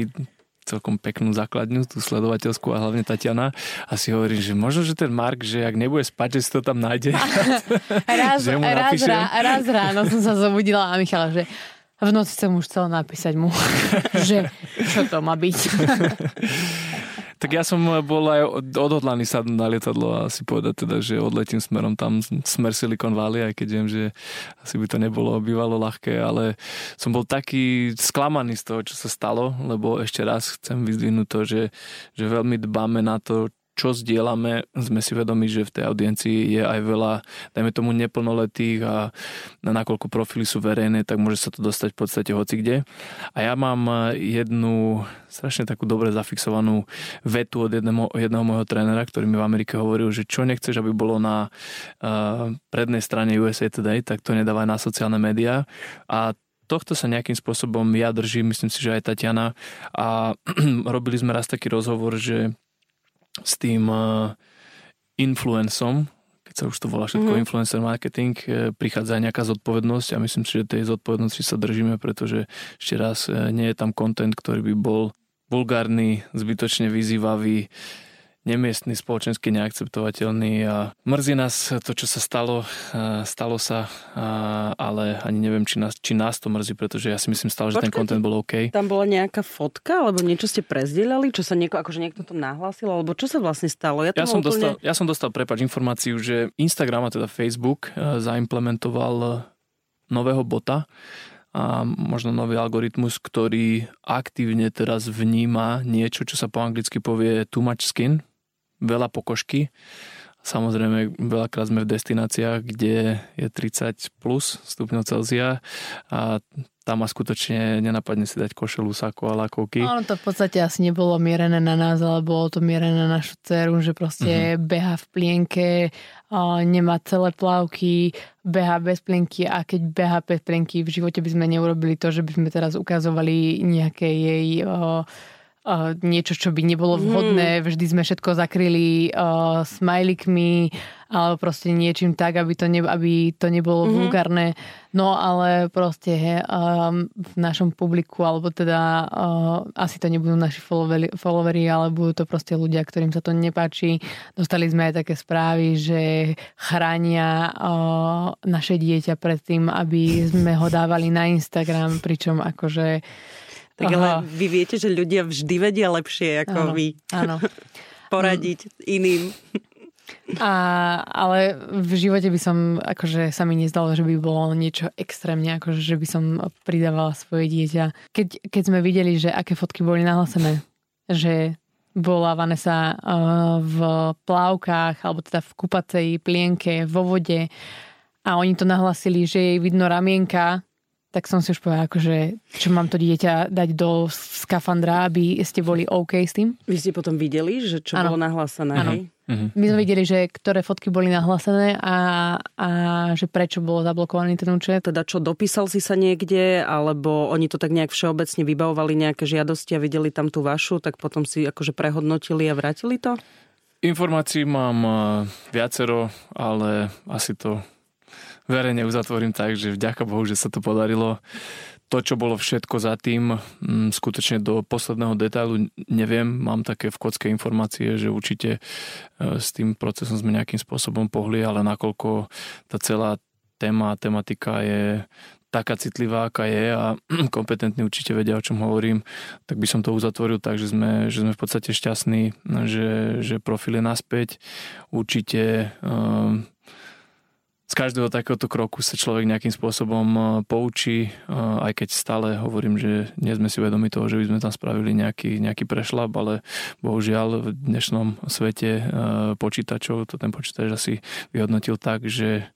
celkom peknú základňu, tú sledovateľskú a hlavne Tatiana. A si hovorím, že možno, že ten Mark, že ak nebude spať, že si to tam nájde. raz, že mu raz, rá, raz ráno som sa zobudila a Michala, že v noci som už chcela napísať mu, že čo to má byť. Tak ja som bol aj odhodlaný sa na lietadlo a si povedať teda, že odletím smerom tam, smer Silicon Valley, aj keď viem, že asi by to nebolo bývalo ľahké, ale som bol taký sklamaný z toho, čo sa stalo, lebo ešte raz chcem vyzdvihnúť to, že, že veľmi dbáme na to, čo zdieľame, sme si vedomi, že v tej audiencii je aj veľa, dajme tomu, neplnoletých a nakoľko profily sú verejné, tak môže sa to dostať v podstate hoci kde. A ja mám jednu strašne takú dobre zafixovanú vetu od jedného, jedného môjho trénera, ktorý mi v Amerike hovoril, že čo nechceš, aby bolo na uh, prednej strane USA Today, tak to nedávaj na sociálne médiá. A tohto sa nejakým spôsobom ja držím, myslím si, že aj Tatiana. A robili sme raz taký rozhovor, že s tým uh, influencom, keď sa už to volá všetko mm-hmm. influencer marketing, eh, prichádza aj nejaká zodpovednosť a myslím si, že tej zodpovednosti sa držíme, pretože ešte raz eh, nie je tam kontent, ktorý by bol vulgárny, zbytočne vyzývavý, nemiestný, spoločensky neakceptovateľný a mrzí nás to, čo sa stalo, stalo sa, ale ani neviem, či nás, či nás to mrzí, pretože ja si myslím stále, že ten kontent bol OK. Tam bola nejaká fotka, alebo niečo ste prezdielali, čo sa nieko, akože niekto to nahlásil, alebo čo sa vlastne stalo? Ja, ja, som, úplne... dostal, ja som dostal, prepač, informáciu, že Instagram a teda Facebook e, zaimplementoval nového bota, a možno nový algoritmus, ktorý aktívne teraz vníma niečo, čo sa po anglicky povie too much skin, veľa pokožky. Samozrejme, veľakrát sme v destináciách, kde je 30 plus stupňov Celzia a tam ma skutočne nenapadne si dať košelu, sako a lakovky. Ono to v podstate asi nebolo mierené na nás, ale bolo to mierené na našu dceru, že proste uh-huh. beha v plienke, nemá celé plavky, beha bez plienky a keď beha bez plienky, v živote by sme neurobili to, že by sme teraz ukazovali nejaké jej niečo, čo by nebolo mhm. vhodné. Mm. Vždy sme všetko zakryli uh, smajlikmi alebo proste niečím tak, aby to, ne, aby to nebolo mm-hmm. vulgárne. No ale proste he, um, v našom publiku, alebo teda uh, asi to nebudú naši followeri, followeri, ale budú to proste ľudia, ktorým sa to nepáči. Dostali sme aj také správy, že chránia uh, naše dieťa pred tým, aby sme ho dávali na Instagram, pričom akože tak Aha. ale vy viete, že ľudia vždy vedia lepšie ako áno, vy. Áno. Poradiť mm. iným. A, ale v živote by som, akože sa mi nezdalo, že by bolo niečo extrémne, akože že by som pridávala svoje dieťa. Keď, keď sme videli, že aké fotky boli nahlásené, že bola Vanessa uh, v plávkach, alebo teda v kupacej plienke, vo vode a oni to nahlasili, že jej vidno ramienka tak som si už povedala, akože, čo mám to dieťa dať do skafandra, aby ste boli OK s tým. Vy ste potom videli, že čo ano. bolo nahlásené, ano. hej? Mhm. My sme videli, že ktoré fotky boli nahlásené a, a že prečo bolo zablokovaný ten účet. Teda čo, dopísal si sa niekde, alebo oni to tak nejak všeobecne vybavovali nejaké žiadosti a videli tam tú vašu, tak potom si akože prehodnotili a vrátili to? Informácií mám eh, viacero, ale asi to verejne uzatvorím tak, že vďaka Bohu, že sa to podarilo. To, čo bolo všetko za tým, mm, skutočne do posledného detailu neviem. Mám také v kocke informácie, že určite e, s tým procesom sme nejakým spôsobom pohli, ale nakoľko tá celá téma, tematika je taká citlivá, aká je a kompetentní určite vedia, o čom hovorím, tak by som to uzatvoril tak, že sme, že sme v podstate šťastní, že, že profil je naspäť. Určite um, z každého takéhoto kroku sa človek nejakým spôsobom e, poučí, e, aj keď stále hovorím, že nie sme si vedomi toho, že by sme tam spravili nejaký, nejaký prešlap, ale bohužiaľ v dnešnom svete e, počítačov to ten počítač asi vyhodnotil tak, že,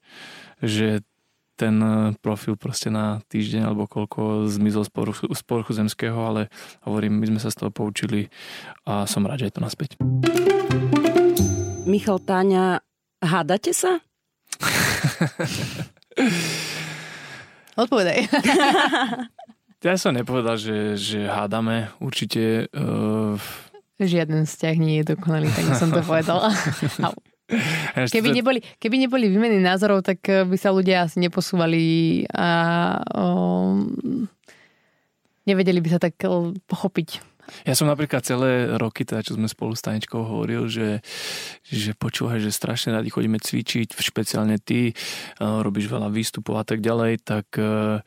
že ten profil proste na týždeň alebo koľko zmizol z poruchu zemského, ale hovorím, my sme sa z toho poučili a som rád, že je to naspäť. Michal Táňa, hádate sa? Odpovedaj. ja som nepovedal, že, že hádame. Určite... Uh... Žiaden vzťah nie je dokonalý, tak som to povedala. Keby neboli, keby neboli výmeny názorov, tak eh, by sa ľudia asi neposúvali a um, nevedeli by sa tak eh, pochopiť ja som napríklad celé roky, teda čo sme spolu s Tanečkou hovoril, že, že počúvaj, že strašne radi chodíme cvičiť, špeciálne ty, eh, robíš veľa výstupov a tak ďalej, tak eh,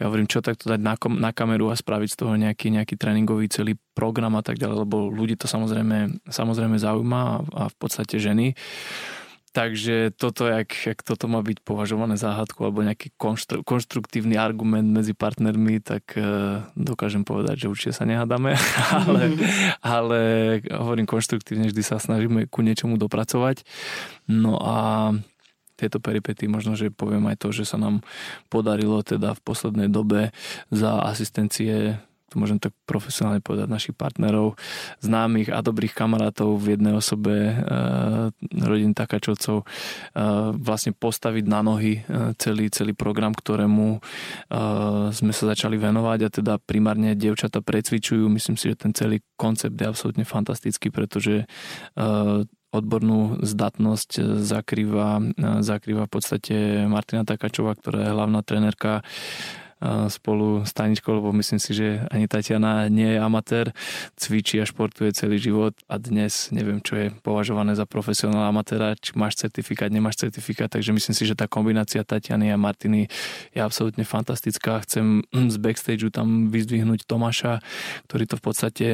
ja hovorím, čo takto dať na, na kameru a spraviť z toho nejaký, nejaký tréningový celý program a tak ďalej, lebo ľudí to samozrejme, samozrejme zaujíma a, a v podstate ženy. Takže toto, jak, jak toto má byť považované záhadku alebo nejaký konštru, konštruktívny argument medzi partnermi, tak uh, dokážem povedať, že určite sa nehádame, ale, ale hovorím konštruktívne, vždy sa snažíme ku niečomu dopracovať. No a tieto peripety možno, že poviem aj to, že sa nám podarilo teda v poslednej dobe za asistencie to môžem tak profesionálne povedať, našich partnerov, známych a dobrých kamarátov v jednej osobe e, rodín Takačovcov e, vlastne postaviť na nohy e, celý, celý program, ktorému sme sa začali venovať a teda primárne dievčata precvičujú. Myslím si, že ten celý koncept je absolútne fantastický, pretože odbornú zdatnosť zakrýva, zakrýva v podstate Martina Takačová, ktorá je hlavná trenerka e, spolu s Taničkou, lebo myslím si, že ani Tatiana nie je amatér, cvičí a športuje celý život a dnes neviem, čo je považované za profesionálna amatéra, či máš certifikát, nemáš certifikát, takže myslím si, že tá kombinácia Tatiany a Martiny je absolútne fantastická. Chcem z backstageu tam vyzdvihnúť Tomáša, ktorý to v podstate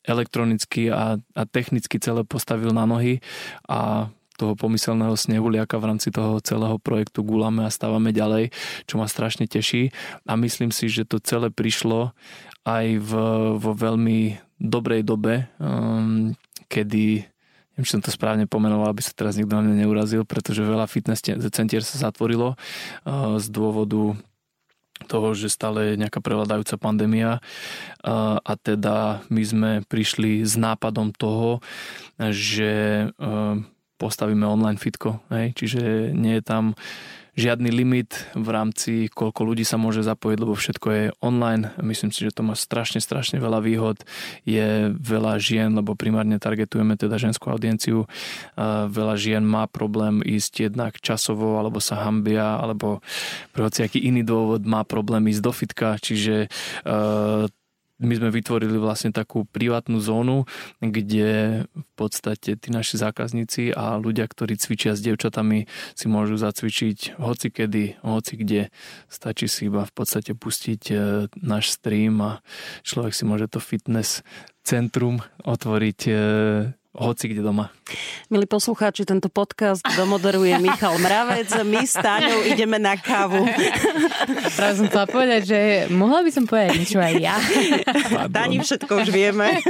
elektronicky a, a technicky celé postavil na nohy a toho pomyselného snehuliaka v rámci toho celého projektu gulame a stávame ďalej, čo ma strašne teší. A myslím si, že to celé prišlo aj v, vo veľmi dobrej dobe, um, kedy neviem, či som to správne pomenoval, aby sa teraz nikto na mňa neurazil, pretože veľa fitness centier sa zatvorilo uh, z dôvodu toho, že stále je nejaká prevládajúca pandémia. A, a teda my sme prišli s nápadom toho, že postavíme online fitko, hej? čiže nie je tam žiadny limit v rámci, koľko ľudí sa môže zapojiť, lebo všetko je online. Myslím si, že to má strašne, strašne veľa výhod. Je veľa žien, lebo primárne targetujeme teda ženskú audienciu. Veľa žien má problém ísť jednak časovo, alebo sa hambia, alebo pre aký iný dôvod má problém ísť do fitka, čiže my sme vytvorili vlastne takú privátnu zónu, kde v podstate tí naši zákazníci a ľudia, ktorí cvičia s devčatami, si môžu zacvičiť hoci kedy, hoci kde. Stačí si iba v podstate pustiť e, náš stream a človek si môže to fitness centrum otvoriť e, hoci kde doma. Milí poslucháči, tento podcast domoderuje Michal Mravec. My s Táňou ideme na kávu. Práve som chcela povedať, že mohla by som povedať niečo aj ja. Táni všetko už vieme.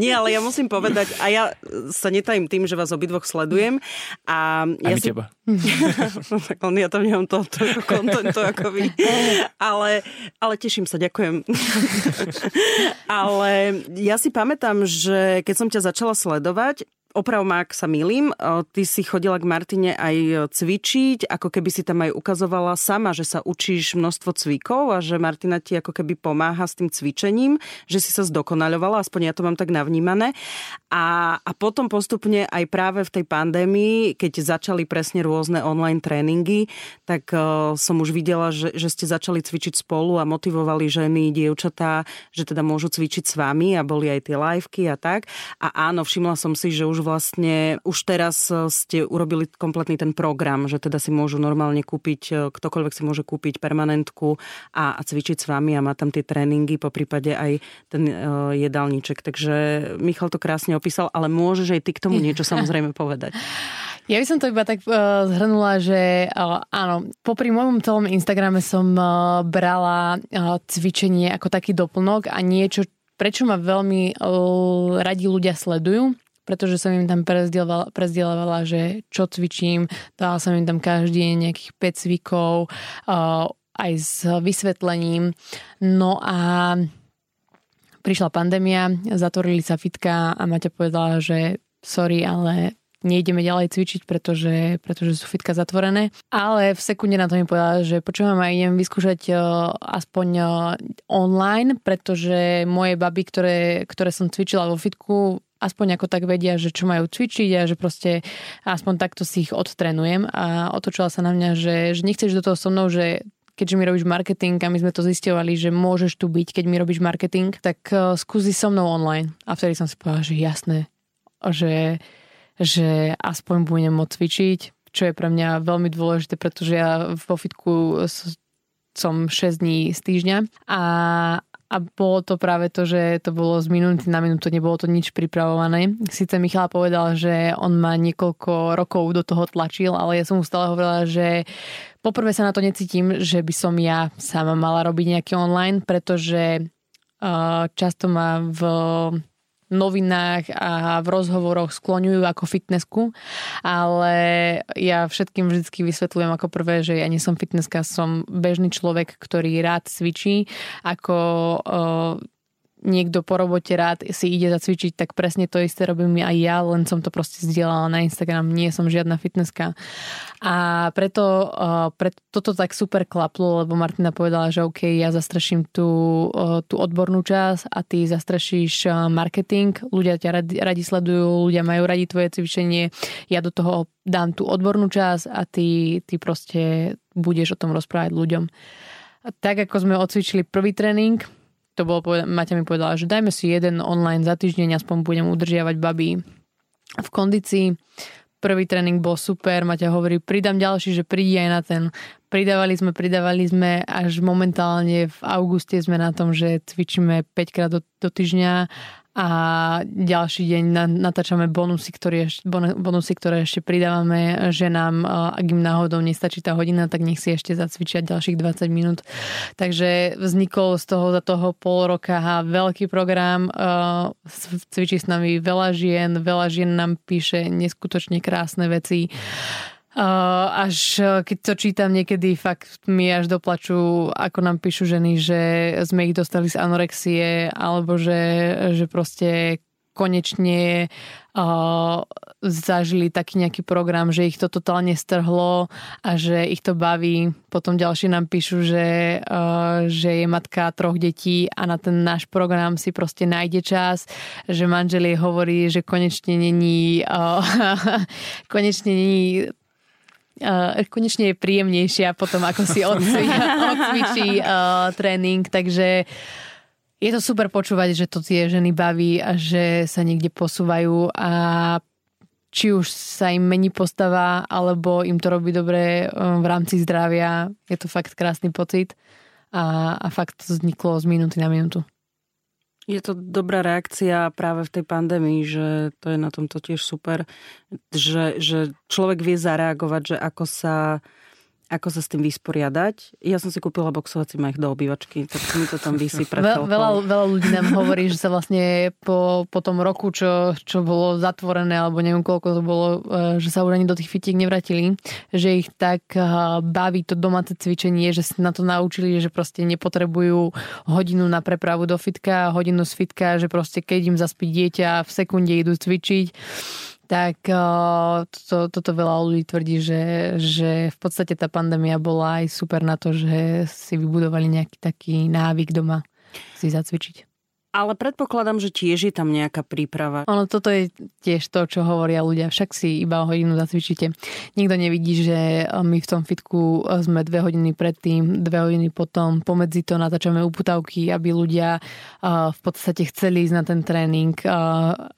Nie, ale ja musím povedať, a ja sa netajím tým, že vás obidvoch sledujem. A ja si... teba. ja tam nemám to, to kontentu ako vy. Ale, ale teším sa, ďakujem. ale ja si pamätám, že keď som ťa začala sledovať, sledovať oprav ma, ak sa milím, ty si chodila k Martine aj cvičiť, ako keby si tam aj ukazovala sama, že sa učíš množstvo cvikov a že Martina ti ako keby pomáha s tým cvičením, že si sa zdokonaľovala, aspoň ja to mám tak navnímané. A, a potom postupne aj práve v tej pandémii, keď začali presne rôzne online tréningy, tak uh, som už videla, že, že ste začali cvičiť spolu a motivovali ženy, dievčatá, že teda môžu cvičiť s vami a boli aj tie liveky a tak. A áno, všimla som si, že už vlastne už teraz e, ste urobili kompletný ten program, že teda si môžu normálne kúpiť, e, ktokoľvek si môže kúpiť permanentku a, a cvičiť s vami a má tam tie tréningy, po prípade aj ten uh, jedálniček. Takže Michal to krásne opísal, ale môžeš aj ty k tomu niečo samozrejme povedať. Ja by som to iba tak uh, zhrnula, že uh, áno, popri môjom celom Instagrame som uh, brala uh, cvičenie ako taký doplnok a niečo, prečo ma veľmi uh, radi ľudia sledujú, pretože som im tam prezdielovala, že čo cvičím, dala som im tam každý deň nejakých 5 cvikov, uh, aj s vysvetlením. No a prišla pandémia, zatvorili sa fitka a Maťa povedala, že sorry, ale nejdeme ďalej cvičiť, pretože, pretože sú fitka zatvorené. Ale v sekunde na to mi povedala, že počúvam aj idem vyskúšať uh, aspoň uh, online, pretože moje baby, ktoré, ktoré som cvičila vo fitku, aspoň ako tak vedia, že čo majú cvičiť a že proste aspoň takto si ich odtrenujem a otočila sa na mňa, že, že nechceš do toho so mnou, že keďže mi robíš marketing a my sme to zistovali, že môžeš tu byť, keď mi robíš marketing, tak uh, skúsi so mnou online. A vtedy som si povedala, že jasné, že, že aspoň budem môcť cvičiť, čo je pre mňa veľmi dôležité, pretože ja vo fitku som 6 dní z týždňa a, a bolo to práve to, že to bolo z minúty na minútu, nebolo to nič pripravované. Sice Michal povedal, že on ma niekoľko rokov do toho tlačil, ale ja som mu stále hovorila, že poprvé sa na to necítim, že by som ja sama mala robiť nejaký online, pretože uh, často ma v novinách a v rozhovoroch skloňujú ako fitnessku, ale ja všetkým vždy vysvetľujem ako prvé, že ja nie som fitnesska, som bežný človek, ktorý rád cvičí, ako niekto po robote rád si ide zacvičiť, tak presne to isté robím aj ja, len som to proste zdieľala na Instagram, nie som žiadna fitnesska. A preto, uh, preto toto tak super klaplo, lebo Martina povedala, že OK, ja zastraším tú, uh, tú odbornú časť a ty zastrašíš uh, marketing, ľudia ťa radi, radi sledujú, ľudia majú radi tvoje cvičenie, ja do toho dám tú odbornú časť a ty, ty proste budeš o tom rozprávať ľuďom. Tak ako sme odcvičili prvý tréning, to bolo, Maťa mi povedala, že dajme si jeden online za týždeň, aspoň budem udržiavať baby v kondícii. Prvý tréning bol super, Maťa hovorí, pridám ďalší, že prídi aj na ten. Pridávali sme, pridávali sme, až momentálne v auguste sme na tom, že cvičíme 5 krát do, do týždňa a ďalší deň natáčame bonusy ktoré, bonusy, ktoré ešte pridávame ženám. Ak im náhodou nestačí tá hodina, tak nech si ešte zacvičia ďalších 20 minút. Takže vznikol z toho za toho pol roka veľký program. Cvičí s nami veľa žien, veľa žien nám píše neskutočne krásne veci. Uh, až keď to čítam niekedy, fakt mi až doplačú, ako nám píšu ženy, že sme ich dostali z anorexie, alebo že, že proste konečne uh, zažili taký nejaký program, že ich to totálne strhlo a že ich to baví. Potom ďalší nám píšu, že, uh, že je matka troch detí a na ten náš program si proste nájde čas, že manžel jej hovorí, že konečne není uh, konečne není uh, konečne je príjemnejšia potom, ako si odcvičí uh, tréning, takže je to super počúvať, že to tie ženy baví a že sa niekde posúvajú a či už sa im mení postava, alebo im to robí dobre v rámci zdravia. Je to fakt krásny pocit a, a fakt to vzniklo z minúty na minútu. Je to dobrá reakcia práve v tej pandémii, že to je na tomto tiež super, že, že človek vie zareagovať, že ako sa ako sa s tým vysporiadať. Ja som si kúpila boxovací mech do obývačky, tak mi to tam vysí pre Ve, veľa, veľa ľudí nám hovorí, že sa vlastne po, po tom roku, čo, čo bolo zatvorené, alebo neviem koľko to bolo, e, že sa už ani do tých fitiek nevratili, že ich tak e, baví to domáce cvičenie, že sa na to naučili, že proste nepotrebujú hodinu na prepravu do fitka, hodinu z fitka, že proste keď im zaspí dieťa, v sekunde idú cvičiť tak to, toto veľa ľudí tvrdí, že, že v podstate tá pandémia bola aj super na to, že si vybudovali nejaký taký návyk doma si zacvičiť. Ale predpokladám, že tiež je tam nejaká príprava. Ono, toto je tiež to, čo hovoria ľudia. Však si iba o hodinu zacvičíte. Nikto nevidí, že my v tom fitku sme dve hodiny predtým, dve hodiny potom. Pomedzi to natáčame uputavky, aby ľudia v podstate chceli ísť na ten tréning.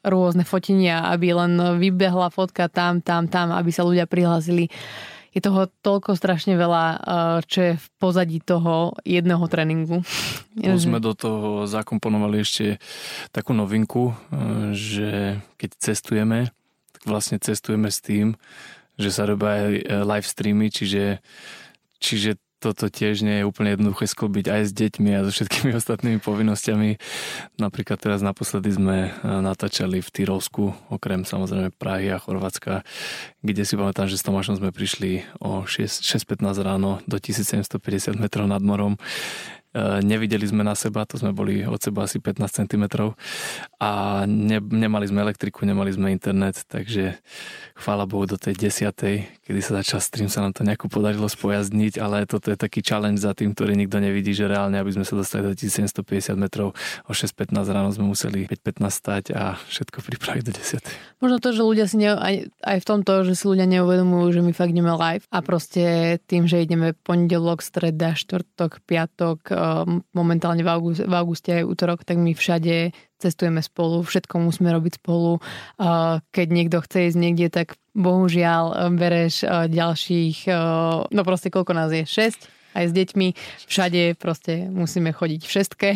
Rôzne fotenia, aby len vybehla fotka tam, tam, tam, aby sa ľudia prihlásili je toho toľko strašne veľa, eh, čo je v pozadí toho jedného tréningu. Plus sme do toho zakomponovali ešte takú novinku, eh, že keď cestujeme, tak vlastne cestujeme s tým, že sa robia aj eh, live streamy, čiže, čiže toto tiež nie je úplne jednoduché sklbiť aj s deťmi a so všetkými ostatnými povinnosťami. Napríklad teraz naposledy sme e, natáčali v Tyrolsku, okrem samozrejme Prahy a Chorvátska, kde si pamätám, že s Tomášom sme prišli o 6.15 ráno do 1750 metrov nad morom nevideli sme na seba, to sme boli od seba asi 15 cm a ne, nemali sme elektriku, nemali sme internet, takže chvála Bohu do tej desiatej, kedy sa začal stream, sa nám to nejako podarilo spojazniť, ale toto je taký challenge za tým, ktorý nikto nevidí, že reálne, aby sme sa dostali do 1750 metrov, o 6.15 ráno sme museli 5.15 stať a všetko pripraviť do 10. Možno to, že ľudia si ne, aj, aj v tomto, že si ľudia neuvedomujú, že my fakt ideme live a proste tým, že ideme pondelok, streda, štvrtok, piatok, Ehm, momentálne v, august, v auguste aj útorok, tak my všade cestujeme spolu, všetko musíme robiť spolu. Keď niekto chce ísť niekde, tak bohužiaľ ehm, bereš ehm, ďalších, no proste koľko nás je? 6? aj s deťmi. Všade proste musíme chodiť všetké.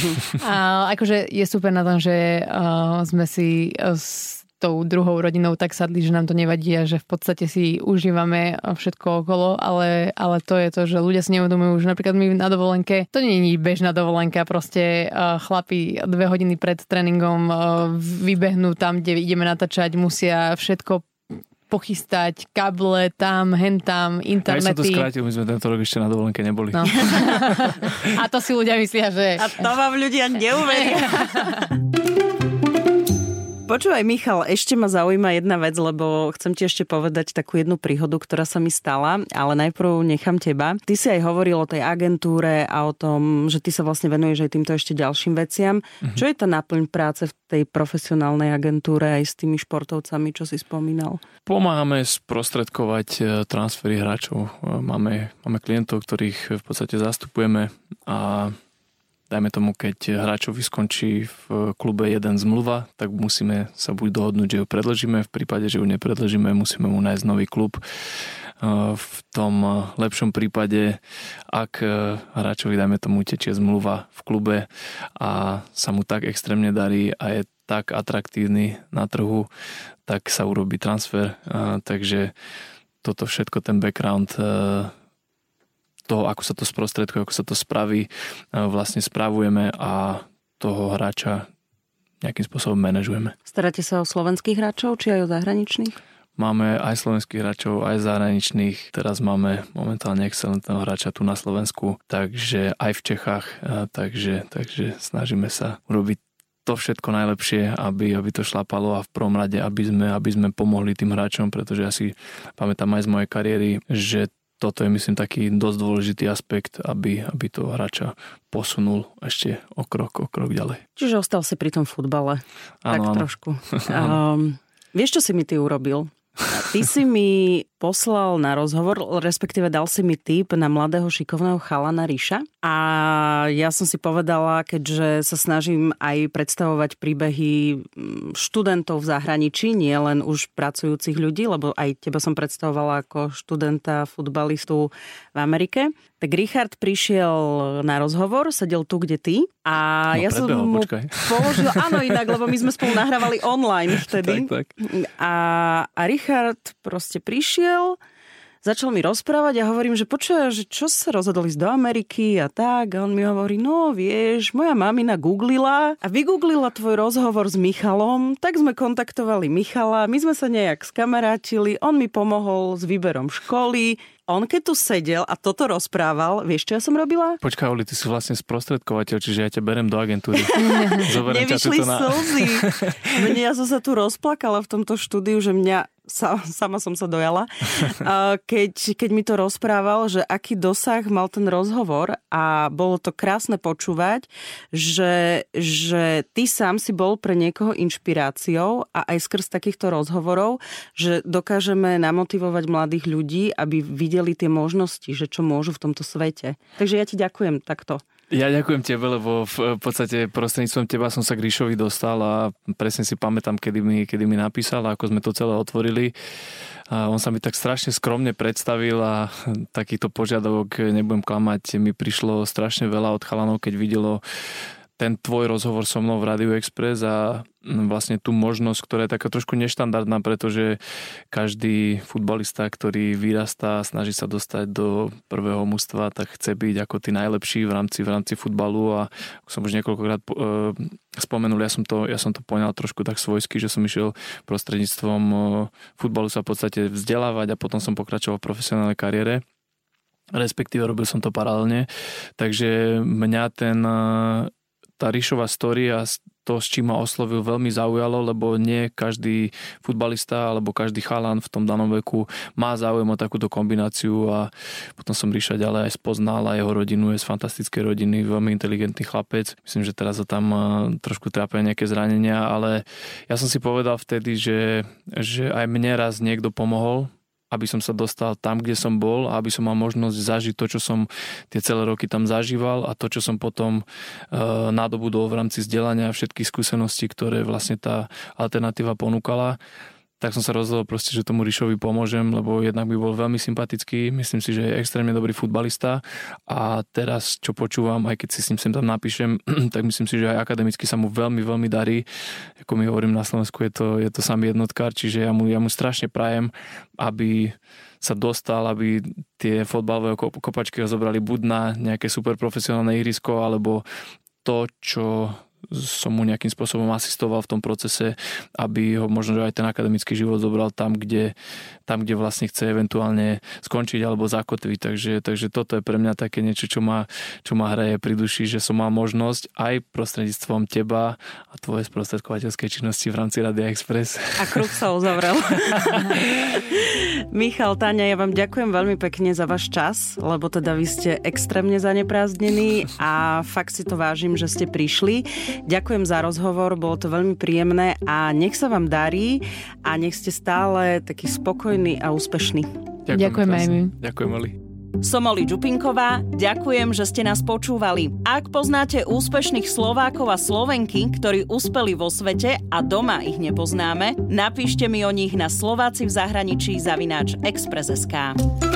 a akože je super na tom, že uh, sme si s tou druhou rodinou tak sadli, že nám to nevadí a že v podstate si užívame všetko okolo, ale, ale to je to, že ľudia si neuvedomujú, že napríklad my na dovolenke, to nie je bežná dovolenka, proste uh, chlapi dve hodiny pred tréningom uh, vybehnú tam, kde ideme natáčať, musia všetko pochystať, kable tam, hen tam, internety. Ja som to skrátil, my sme tento rok ešte na dovolenke neboli. No. a to si ľudia myslia, že... A to vám ľudia neuveria. Počúvaj, Michal, ešte ma zaujíma jedna vec, lebo chcem ti ešte povedať takú jednu príhodu, ktorá sa mi stala, ale najprv nechám teba. Ty si aj hovoril o tej agentúre a o tom, že ty sa vlastne venuješ aj týmto ešte ďalším veciam. Mhm. Čo je tá náplň práce v tej profesionálnej agentúre aj s tými športovcami, čo si spomínal? Pomáhame sprostredkovať e, transfery hráčov. E, máme, máme klientov, ktorých v podstate zastupujeme a dajme tomu, keď hráčovi skončí v klube jeden zmluva, tak musíme sa buď dohodnúť, že ju predložíme, v prípade, že ju nepredložíme, musíme mu nájsť nový klub. V tom lepšom prípade, ak hráčovi, dajme tomu, tečie zmluva v klube a sa mu tak extrémne darí a je tak atraktívny na trhu, tak sa urobí transfer. Takže toto všetko, ten background toho, ako sa to sprostredkuje, ako sa to spraví, e, vlastne spravujeme a toho hráča nejakým spôsobom manažujeme. Staráte sa o slovenských hráčov, či aj o zahraničných? Máme aj slovenských hráčov, aj zahraničných. Teraz máme momentálne excelentného hráča tu na Slovensku, takže aj v Čechách. E, takže, takže snažíme sa urobiť to všetko najlepšie, aby, aby to šlapalo a v prvom rade, aby sme, aby sme pomohli tým hráčom, pretože ja si pamätám aj z mojej kariéry, že toto je myslím taký dosť dôležitý aspekt, aby, aby to hráča posunul ešte o krok, o krok ďalej. Čiže ostal si pri tom futbale. Áno, tak áno. trošku. um, vieš, čo si mi ty urobil? Ty si mi poslal na rozhovor, respektíve dal si mi tip na mladého šikovného chalana Ríša. A ja som si povedala, keďže sa snažím aj predstavovať príbehy mm, študentov v zahraničí, nie len už pracujúcich ľudí, lebo aj teba som predstavovala ako študenta, futbalistu v Amerike. Tak Richard prišiel na rozhovor, sedel tu, kde ty. A no, ja som mu počkaj. položil, áno inak, lebo my sme spolu nahrávali online vtedy. tak, tak. A, a Richard proste prišiel, začal mi rozprávať a hovorím, že počuj, že čo sa rozhodol ísť do Ameriky a tak. A on mi hovorí, no vieš, moja mamina googlila a vygooglila tvoj rozhovor s Michalom, tak sme kontaktovali Michala, my sme sa nejak skamarátili, on mi pomohol s výberom školy, on keď tu sedel a toto rozprával, vieš, čo ja som robila? Počkaj, Oli, ty si vlastne sprostredkovateľ, čiže ja ťa berem do agentúry. Nevyšli slzy. Mne ja som sa tu rozplakala v tomto štúdiu, že mňa sa, sama som sa dojala, keď, keď mi to rozprával, že aký dosah mal ten rozhovor a bolo to krásne počúvať, že, že ty sám si bol pre niekoho inšpiráciou a aj skrz takýchto rozhovorov, že dokážeme namotivovať mladých ľudí, aby videli tie možnosti, že čo môžu v tomto svete. Takže ja ti ďakujem takto. Ja ďakujem tebe, lebo v podstate prostredníctvom teba som sa k Ríšovi dostal a presne si pamätám, kedy mi, kedy mi napísal a ako sme to celé otvorili. A on sa mi tak strašne skromne predstavil a takýchto požiadavok, nebudem klamať, mi prišlo strašne veľa od chalanov, keď videlo ten tvoj rozhovor so mnou v Radio Express a mm, vlastne tú možnosť, ktorá je taká trošku neštandardná, pretože každý futbalista, ktorý vyrastá, snaží sa dostať do prvého mužstva, tak chce byť ako tí najlepší v rámci, v rámci futbalu a ako som už niekoľkokrát e, spomenul, ja som, to, ja som to poňal trošku tak svojsky, že som išiel prostredníctvom e, futbalu sa v podstate vzdelávať a potom som pokračoval v profesionálnej kariére respektíve robil som to paralelne. Takže mňa ten tá Ríšová story a to, s čím ma oslovil, veľmi zaujalo, lebo nie každý futbalista alebo každý chalan v tom danom veku má záujem o takúto kombináciu a potom som Ríša ďalej aj spoznal a jeho rodinu je z fantastickej rodiny, veľmi inteligentný chlapec. Myslím, že teraz ho tam trošku trápia nejaké zranenia, ale ja som si povedal vtedy, že, že aj mne raz niekto pomohol aby som sa dostal tam, kde som bol a aby som mal možnosť zažiť to, čo som tie celé roky tam zažíval a to, čo som potom e, nadobudol v rámci vzdelania a všetkých skúseností, ktoré vlastne tá alternatíva ponúkala tak som sa rozhodol proste, že tomu Ríšovi pomôžem, lebo jednak by bol veľmi sympatický, myslím si, že je extrémne dobrý futbalista a teraz, čo počúvam, aj keď si s ním sem tam napíšem, tak myslím si, že aj akademicky sa mu veľmi, veľmi darí. Ako my hovorím na Slovensku, je to, je to samý jednotkár, čiže ja mu, ja mu strašne prajem, aby sa dostal, aby tie fotbalové kopačky ho zobrali buď na nejaké super profesionálne ihrisko, alebo to, čo som mu nejakým spôsobom asistoval v tom procese, aby ho možno že aj ten akademický život zobral tam, kde, tam, kde vlastne chce eventuálne skončiť alebo zakotviť. Takže, takže toto je pre mňa také niečo, čo ma, čo ma hraje pri duši, že som mal možnosť aj prostredníctvom teba a tvoje sprostredkovateľskej činnosti v rámci Radia Express. A kruh sa uzavrel. Michal, Táňa, ja vám ďakujem veľmi pekne za váš čas, lebo teda vy ste extrémne zaneprázdnení a fakt si to vážim, že ste prišli. Ďakujem za rozhovor, bolo to veľmi príjemné a nech sa vám darí a nech ste stále taký spokojný a úspešný. Ďakujem, Ďakujem aj my. Ďakujem, Oli. Som Oli Čupinková, ďakujem, že ste nás počúvali. Ak poznáte úspešných Slovákov a Slovenky, ktorí uspeli vo svete a doma ich nepoznáme, napíšte mi o nich na Slováci v zahraničí zavináč Express.sk.